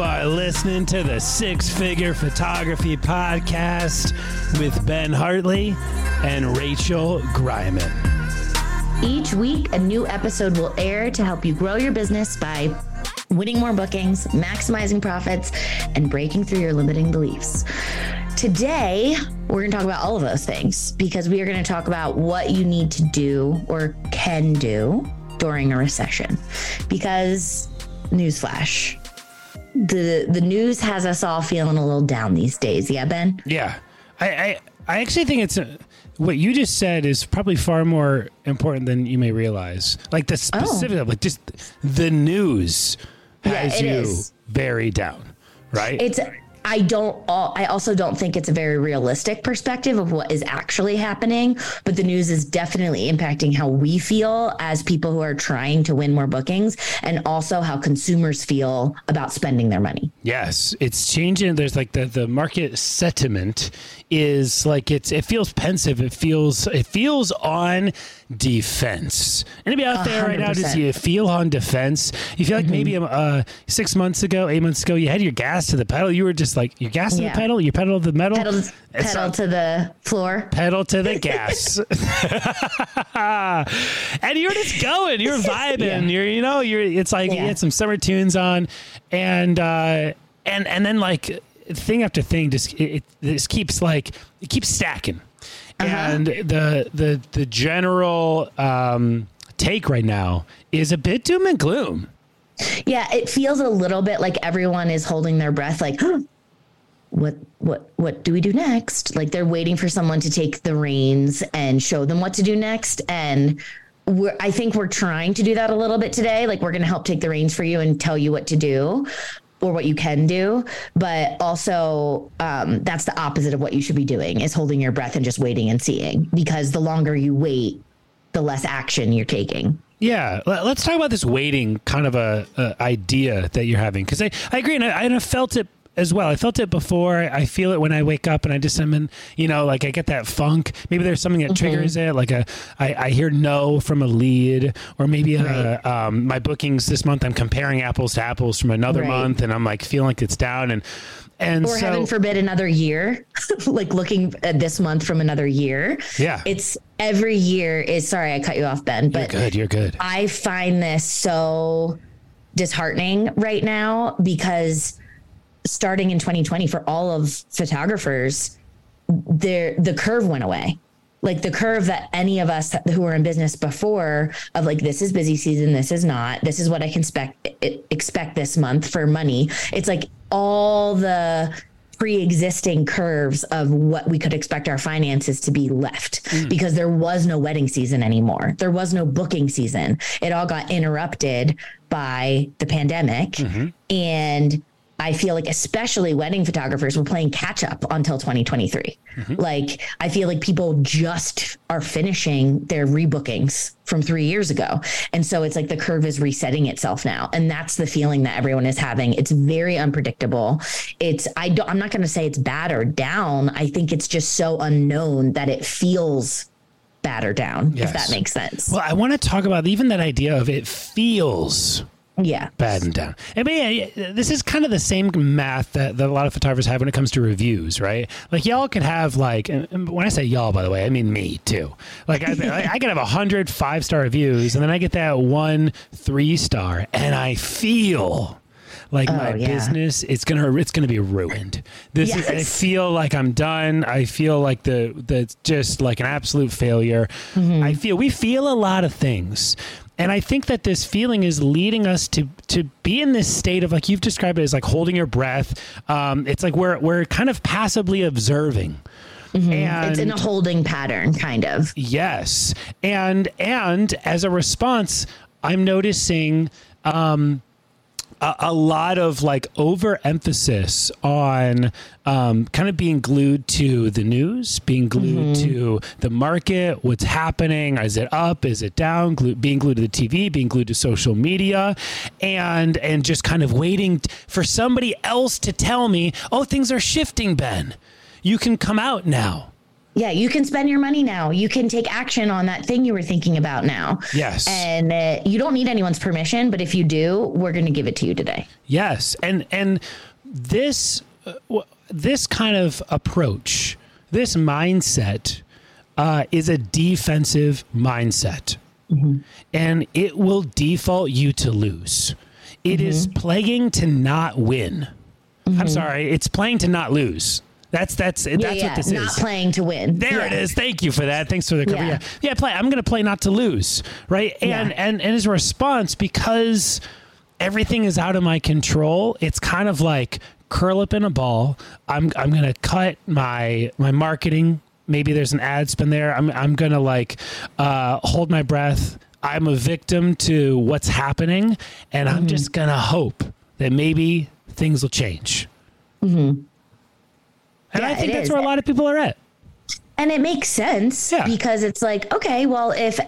You are listening to the Six Figure Photography Podcast with Ben Hartley and Rachel Greiman. Each week, a new episode will air to help you grow your business by winning more bookings, maximizing profits, and breaking through your limiting beliefs. Today, we're going to talk about all of those things because we are going to talk about what you need to do or can do during a recession. Because, newsflash, the the news has us all feeling a little down these days. Yeah, Ben. Yeah, I I, I actually think it's a, what you just said is probably far more important than you may realize. Like the oh. specific, oh. like just the news has yeah, you is. very down, right? It's I don't I also don't think it's a very realistic perspective of what is actually happening, but the news is definitely impacting how we feel as people who are trying to win more bookings and also how consumers feel about spending their money. Yes, it's changing. There's like the the market sentiment is like it's it feels pensive. It feels it feels on defense. Anybody out there 100%. right now? Does you feel on defense? You feel like mm-hmm. maybe uh, six months ago, eight months ago, you had your gas to the pedal. You were just like your gas to yeah. the pedal, your pedal to the metal, pedal, pedal to the floor, pedal to the gas, and you're just going. You're vibing. Yeah. You're you know you're. It's like yeah. you had some summer tunes on, and uh, and and then like thing after thing just it, it this keeps like it keeps stacking uh-huh. and the the the general um, take right now is a bit doom and gloom yeah it feels a little bit like everyone is holding their breath like what what what do we do next like they're waiting for someone to take the reins and show them what to do next and we're, I think we're trying to do that a little bit today. Like we're going to help take the reins for you and tell you what to do or what you can do but also um, that's the opposite of what you should be doing is holding your breath and just waiting and seeing because the longer you wait the less action you're taking. Yeah, let's talk about this waiting kind of a, a idea that you're having because I, I agree and I, I felt it as well. I felt it before. I feel it when I wake up and I just am in, you know, like I get that funk. Maybe there's something that mm-hmm. triggers it. Like a, I, I hear no from a lead, or maybe a, right. um, my bookings this month. I'm comparing apples to apples from another right. month, and I'm like feeling like it's down. And and or so, heaven forbid another year, like looking at this month from another year. Yeah, it's every year is. Sorry, I cut you off, Ben. But you're good. You're good. I find this so disheartening right now because starting in 2020 for all of photographers, there the curve went away. Like the curve that any of us who were in business before of like this is busy season, this is not, this is what I can expect expect this month for money. It's like all the pre-existing curves of what we could expect our finances to be left mm. because there was no wedding season anymore. There was no booking season. It all got interrupted by the pandemic mm-hmm. and I feel like especially wedding photographers were playing catch up until 2023. Mm-hmm. Like I feel like people just are finishing their rebookings from 3 years ago. And so it's like the curve is resetting itself now. And that's the feeling that everyone is having. It's very unpredictable. It's I don't I'm not going to say it's bad or down. I think it's just so unknown that it feels bad or down yes. if that makes sense. Well, I want to talk about even that idea of it feels Yeah. Batten down. I mean, yeah, this is kind of the same math that, that a lot of photographers have when it comes to reviews, right? Like y'all could have like, and when I say y'all, by the way, I mean me too. Like I, I could have a hundred five star reviews, and then I get that one three star, and I feel like Oh, my yeah. business it's gonna it's gonna be ruined this is, i feel like i'm done i feel like the the just like an absolute failure Mm-hmm. i feel we feel a lot of things and i think that this feeling is leading us to to be in this state of like you've described it as like holding your breath um it's like we're we're kind of passively observing Mm-hmm. It's in a holding pattern, kind of. Yes. And and as a response, I'm noticing um a, a lot of like overemphasis on um, kind of being glued to the news, being glued to the market, what's happening, is it up, is it down, Glu being glued to the TV, being glued to social media, and and just kind of waiting t- for somebody else to tell me, oh, things are shifting, Ben. You can come out now. Yeah, you can spend your money now. You can take action on that thing you were thinking about now. Yes. And uh, you don't need anyone's permission, but if you do, we're going to give it to you today. Yes, and and this uh, this kind of approach, this mindset, uh, is a defensive mindset, and it will default you to lose. It is playing to not win. I'm sorry, it's playing to not lose. That's that's that's yeah, yeah. what this Not is. playing to win. There Yeah. it is. Thank you for that. Thanks for the cover. Yeah. Yeah. yeah, play. I'm going to play not to lose, right? And Yeah. and and as a response, because everything is out of my control, it's kind of like curl up in a ball. I'm I'm going to cut my my marketing. Maybe there's an ad spend there. I'm I'm going to like uh, hold my breath. I'm a victim to what's happening, and I'm just going to hope that maybe things will change. And I think that's is. where a lot of people are at. And it makes sense Yeah. because it's like, okay, well, if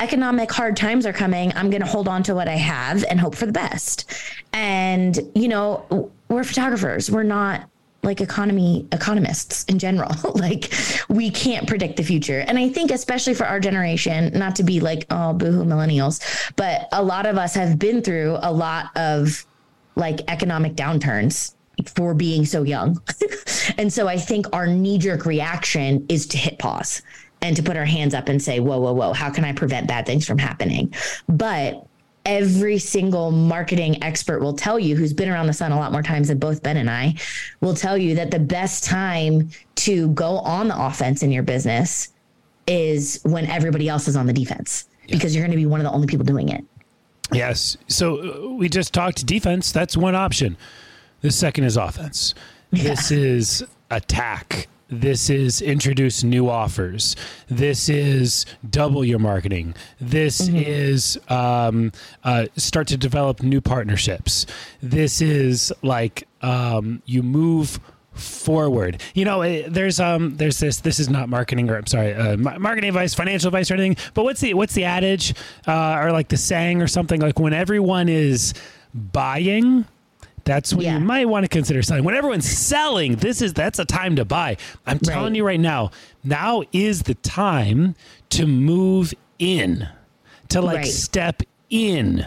economic hard times are coming, I'm going to hold on to what I have and hope for the best. And, you know, we're photographers. We're not like economy economists in general. like we can't predict the future. And I think especially for our generation, not to be like, oh, boohoo millennials, but a lot of us have been through a lot of like economic downturns for being so young. and so I think our knee jerk reaction is to hit pause and to put our hands up and say, whoa, whoa, whoa, how can I prevent bad things from happening? But every single marketing expert will tell you, who's been around the sun a lot more times than both Ben and I, will tell you that the best time to go on the offense in your business is when everybody else is on the defense because you're going to be one of the only people doing it. Yes. So uh, we just talked defense. That's one option. The second is offense. This is attack. This is introduce new offers. This is double your marketing. This is um, uh, start to develop new partnerships. This is like um, you move forward. You know, eh, there's um, there's this. This is not marketing, or I'm sorry, uh, marketing advice, financial advice, or anything. But what's the what's the adage, uh, or like the saying, or something like when everyone is buying. That's when Yeah. you might want to consider selling. When everyone's selling, this is that's a time to buy. I'm telling Right. you right now. Now is the time to move in, to like Right. step in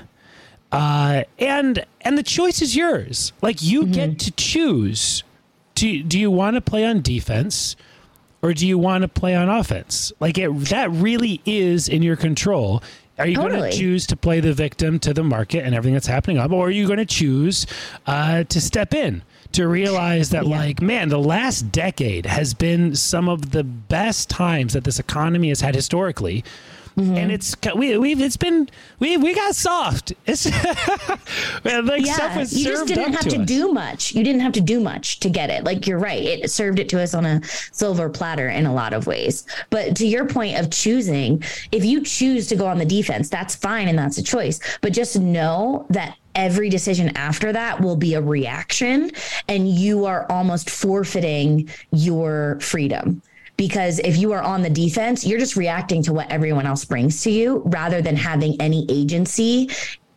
uh, and and the choice is yours. Like you Mm-hmm. get to choose. Do do you want to play on defense, or do you want to play on offense? Like it that really is in your control. Are you going to choose to play the victim to the market and everything that's happening up, or are you going to choose uh, to step in? To realize that, Yeah. like, man, the last decade has been some of the best times that this economy has had historically, Mm-hmm. and it's we we've it's been we we got soft. It's like stuff yeah, was you just didn't have to, us. do much. You didn't have to do much to get it. Like you're right, it served it to us on a silver platter in a lot of ways. But to your point of choosing, if you choose to go on the defense, that's fine and that's a choice. But just know that every decision after that will be a reaction, and you are almost forfeiting your freedom. Because if you are on the defense, you're just reacting to what everyone else brings to you rather than having any agency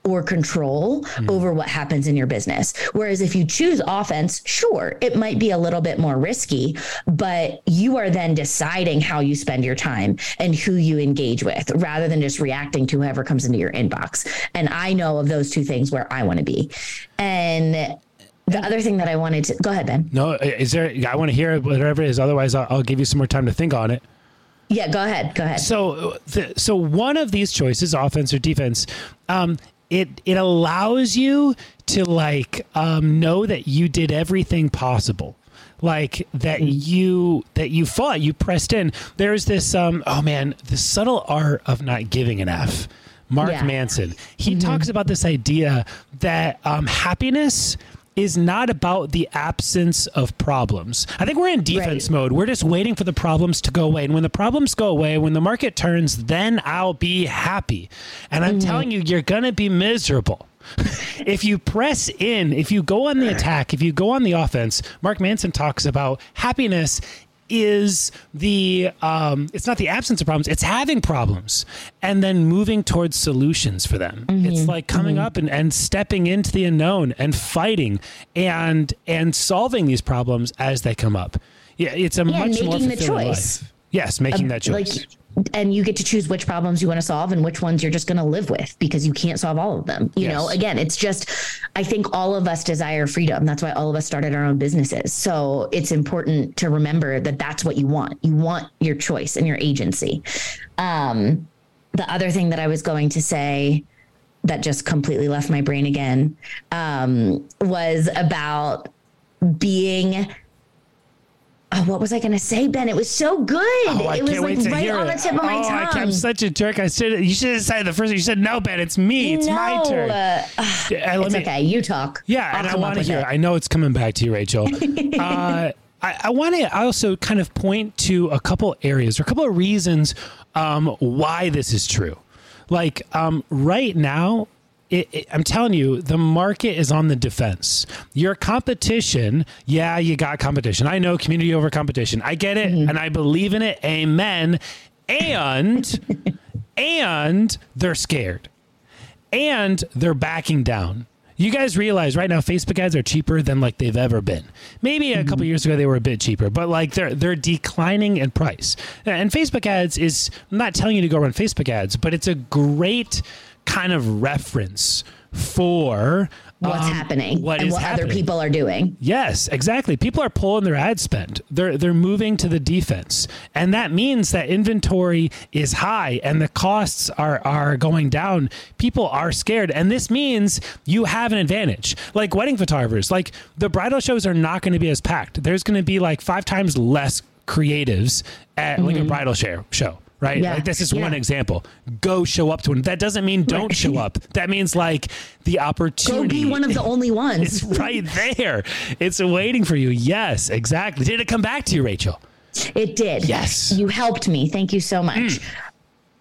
or control mm. over what happens in your business. Whereas if you choose offense, sure, it might be a little bit more risky, but you are then deciding how you spend your time and who you engage with rather than just reacting to whoever comes into your inbox. And I know of those two things where I want to be. And the other thing that I wanted to go ahead, Ben. No, is there? I want to hear whatever it is. Otherwise, I'll, I'll give you some more time to think on it. Yeah, go ahead. Go ahead. So, the, so one of these choices, offense or defense, um, it it allows you to like um, know that you did everything possible like that mm-hmm. you that you fought you pressed in there's this um oh man the subtle art of not giving an f mark yeah. manson he mm-hmm. talks about this idea that um happiness is not about the absence of problems. I think we're in defense right. mode. We're just waiting for the problems to go away. And when the problems go away, when the market turns, then I'll be happy. And I'm mm-hmm. telling you, you're going to be miserable. if you press in, if you go on the attack, if you go on the offense, Mark Manson talks about happiness is the um, it's not the absence of problems it's having problems and then moving towards solutions for them mm-hmm. it's like coming mm-hmm. up and, and stepping into the unknown and fighting and and solving these problems as they come up yeah it's a yeah, much more fulfilling the choice life. yes making um, that choice like, and you get to choose which problems you want to solve and which ones you're just going to live with because you can't solve all of them. You yes. know, again, it's just, I think all of us desire freedom. That's why all of us started our own businesses. So it's important to remember that that's what you want. You want your choice and your agency. Um, the other thing that I was going to say that just completely left my brain again um, was about being Oh, what was I going to say, Ben? It was so good. Oh, it was like right on the tip of my oh, tongue. I, am such a jerk. I said you should have said the first. You said no, Ben. It's me. It's no, my turn. Uh, it's me, okay. You talk. Yeah, I'll and I want to hear. It. I know it's coming back to you, Rachel. uh, I, I want to also kind of point to a couple areas or a couple of reasons um, why this is true. Like um, right now, it, it, I'm telling you, the market is on the defense. Your competition, yeah, you got competition. I know community over competition. I get it, mm-hmm. and I believe in it. Amen. And and they're scared, and they're backing down. You guys realize right now Facebook ads are cheaper than like they've ever been. Maybe a mm-hmm. couple years ago they were a bit cheaper, but like they're they're declining in price. And Facebook ads is I'm not telling you to go run Facebook ads, but it's a great kind of reference for what's um, happening what and what happening. other people are doing. Yes, exactly. People are pulling their ad spend. They're they're moving to the defense. And that means that inventory is high and the costs are are going down. People are scared and this means you have an advantage. Like wedding photographers, like the bridal shows are not going to be as packed. There's going to be like 5 times less creatives at mm-hmm. like a mm-hmm. bridal show show right? Yeah. Like this is yeah. one example. Go show up to one. That doesn't mean don't right. show up. That means like the opportunity. Go be one of the only ones. it's right there. It's waiting for you. Yes, exactly. Did it come back to you, Rachel? It did. Yes. You helped me. Thank you so much. Mm.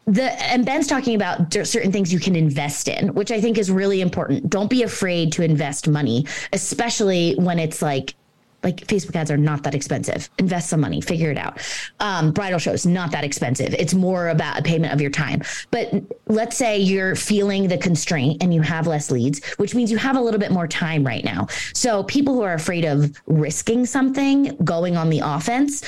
The, and Ben's talking about certain things you can invest in, which I think is really important. Don't be afraid to invest money, especially when it's like like Facebook ads are not that expensive. Invest some money, figure it out. Um, bridal shows not that expensive. It's more about a payment of your time. But let's say you're feeling the constraint and you have less leads, which means you have a little bit more time right now. So people who are afraid of risking something, going on the offense,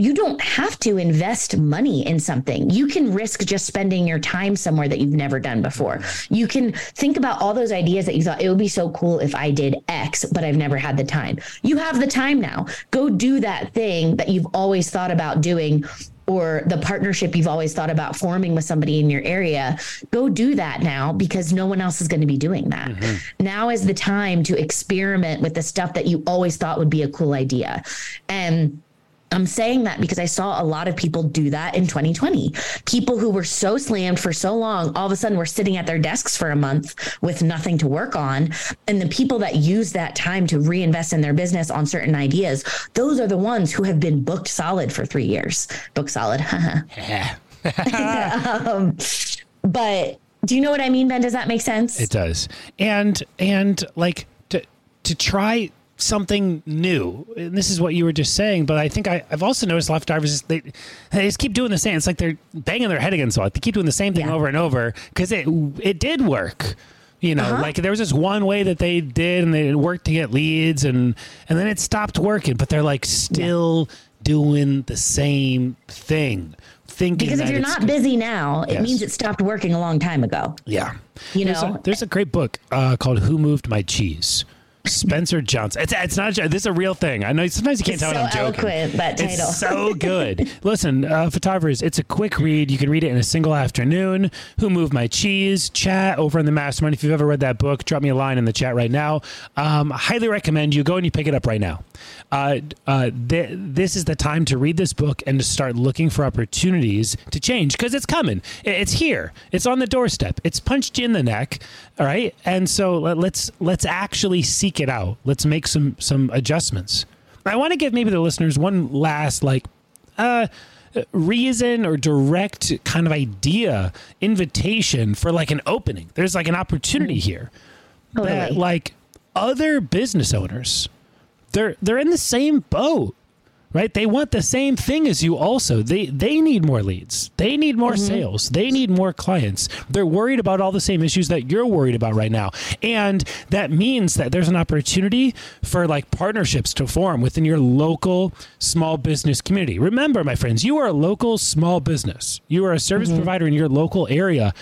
you don't have to invest money in something. You can risk just spending your time somewhere that you've never done before. You can think about all those ideas that you thought it would be so cool if I did X, but I've never had the time. You have the time now. Go do that thing that you've always thought about doing or the partnership you've always thought about forming with somebody in your area, go do that now because no one else is going to be doing that. Mm-hmm. Now is the time to experiment with the stuff that you always thought would be a cool idea. And I'm saying that because I saw a lot of people do that in 2020. People who were so slammed for so long, all of a sudden were sitting at their desks for a month with nothing to work on. And the people that use that time to reinvest in their business on certain ideas, those are the ones who have been booked solid for three years. Book solid. um, but do you know what I mean, Ben? Does that make sense? It does. And, and like to, to try something new. And this is what you were just saying, but I think I, have also noticed left drivers they, they just keep doing the same. It's like they're banging their head against the wall. They keep doing the same thing yeah. over and over because it it did work. You know, Uh-huh. like there was this one way that they did and they worked to get leads and and then it stopped working, but they're like still doing the same thing. Thinking Because if you're not busy now, it means it stopped working a long time ago. Yeah. You there's know? a, there's a great book uh, called Who Moved My Cheese. Spencer Johnson. It's, it's not. a. This is a real thing. I know sometimes you can't It's tell so when I'm joking. eloquent, that title. It's so good. Listen, uh, photographers, it's a quick read. You can read it in a single afternoon. Who moved my cheese? Chat over in the mastermind. If you've ever read that book, drop me a line in the chat right now. Um, highly recommend you go and you pick it up right now. Uh, uh, th- this is the time to read this book and to start looking for opportunities to change because it's coming. It's here. It's on the doorstep. It's punched you in the neck. All right, and so let, let's let's actually seek it out. Let's make some some adjustments. I want to give maybe the listeners one last like uh reason or direct kind of idea invitation for like an opening there's like an opportunity here that like other business owners they're they're in the same boat right? They want the same thing as you also. They they need more leads. They need more mm-hmm. sales. They need more clients. They're worried about all the same issues that you're worried about right now. And that means that there's an opportunity for like partnerships to form within your local small business community. Remember my friends you are a local small business. You are a service mm-hmm. provider in your local area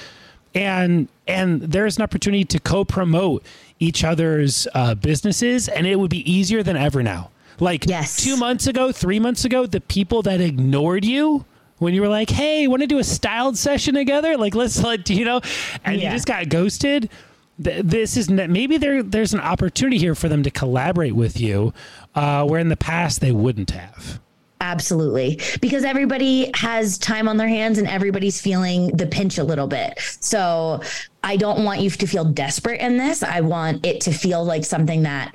and and there's an opportunity to co-promote each other's uh, businesses and it would be easier than ever now. Like Yes. two months ago three months ago the people that ignored you when you were like hey want to do a styled session together? Like let's like you know? And you just got ghosted. This is maybe there there's an opportunity here for them to collaborate with you uh, where in the past they wouldn't have Absolutely. Because everybody has time on their hands and everybody's feeling the pinch a little bit. So I don't want you to feel desperate in this. I want it to feel like something that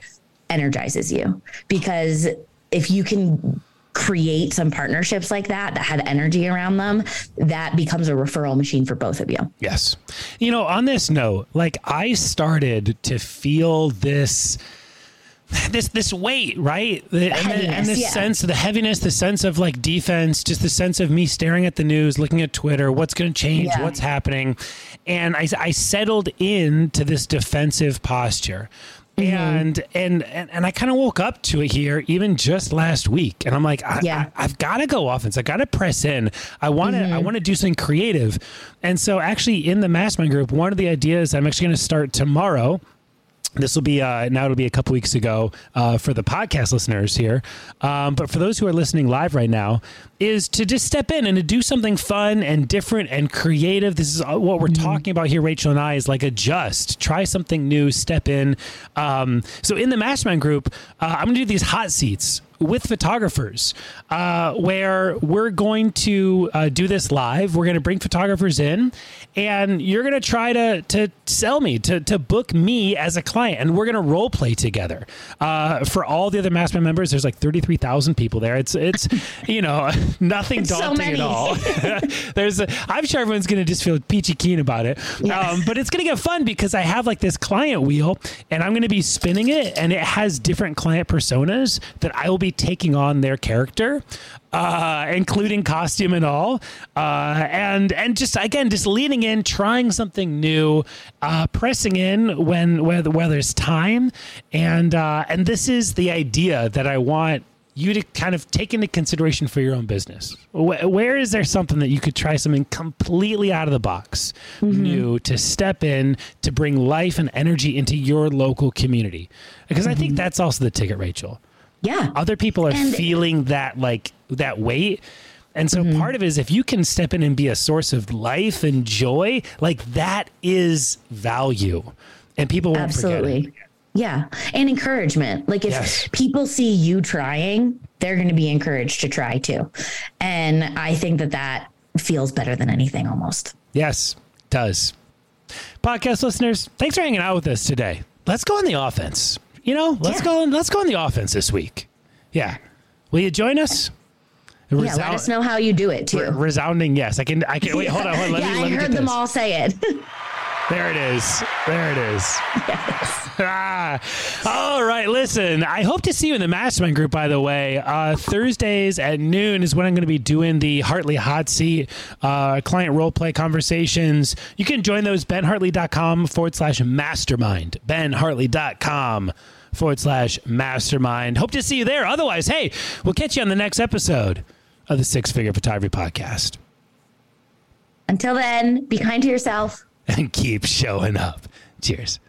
energizes you. Because if you can create some partnerships like that that have energy around them, that becomes a referral machine for both of you. Yes. You know, on this note, like I started to feel this this this weight, right? The, and, the- and this yeah. sense of the heaviness, the sense of like defense, just the sense of me staring at the news, looking at Twitter, what's going to change, Yeah. what's happening. And I, I settled into this defensive posture. Mm-hmm. And, and and and I kind of woke up to it here even just last week, and I'm like, I, Yeah. I, I've got to go offense. I got to press in. I want to. I Mm-hmm. want to do something creative. And so, actually, in the mastermind group, one of the ideas I'm actually going to start tomorrow. This will be uh, now. It'll be a couple weeks ago uh, for the podcast listeners here, um, but for those who are listening live right now, is to just step in and to do something fun and different and creative. This is uh, what we're talking about here, Rachel and I. Is like adjust, try something new, step in. Um, so in the mastermind group, uh, I'm to do these hot seats with photographers uh, where we're going to uh, do this live. We're going to bring photographers in, and you're going to try to to sell me to to book me as a client, and we're going to role play together. Uh, for all the other mastermind members, there's like thirty three thousand people there. It's it's you know nothing It's so daunting at all. there's a, I'm sure everyone's going to just feel peachy keen about it, um, but it's going to get fun because I have like this client wheel, and I'm going to be spinning it, and it has different client personas that I will be taking on their character, uh, including costume and all, uh, and and just again just leaning in, trying something new, uh, pressing in when whether whether it's time, and uh, and this is the idea that I want you to kind of take into consideration for your own business. Wh- Where is there something that you could try something completely out of the box, new to step in to bring life and energy into your local community? Because I think that's also the ticket, Rachel. Yeah. Other people are And- feeling that like that weight. And so Mm-hmm. part of it is if you can step in and be a source of life and joy, like that is value. And people won't. Absolutely. Yeah. And encouragement. Like if Yes. people see you trying, they're going to be encouraged to try too. And I think that that feels better than anything almost. Yes, does. Podcast listeners, thanks for hanging out with us today. Let's go on the offense. You know, let's Yeah. go on, let's go on the offense this week. Yeah. Will you join us? Yeah. Let us know how you do it too. Resounding yes. I can I can wait, hold on, hold on. Let yeah, me let I me heard them all say it. There it is. There it is. Yes. ah. All right. Listen, I hope to see you in the mastermind group, by the way. Uh, Thursdays at noon is when I'm going to be doing the Hartley Hot Seat uh, client role play conversations. You can join those, benhartley.com forward slash mastermind. benhartley.com forward slash mastermind. Hope to see you there. Otherwise, hey, we'll catch you on the next episode of the Six Figure Photography Podcast. Until then, be kind to yourself and keep showing up. Cheers.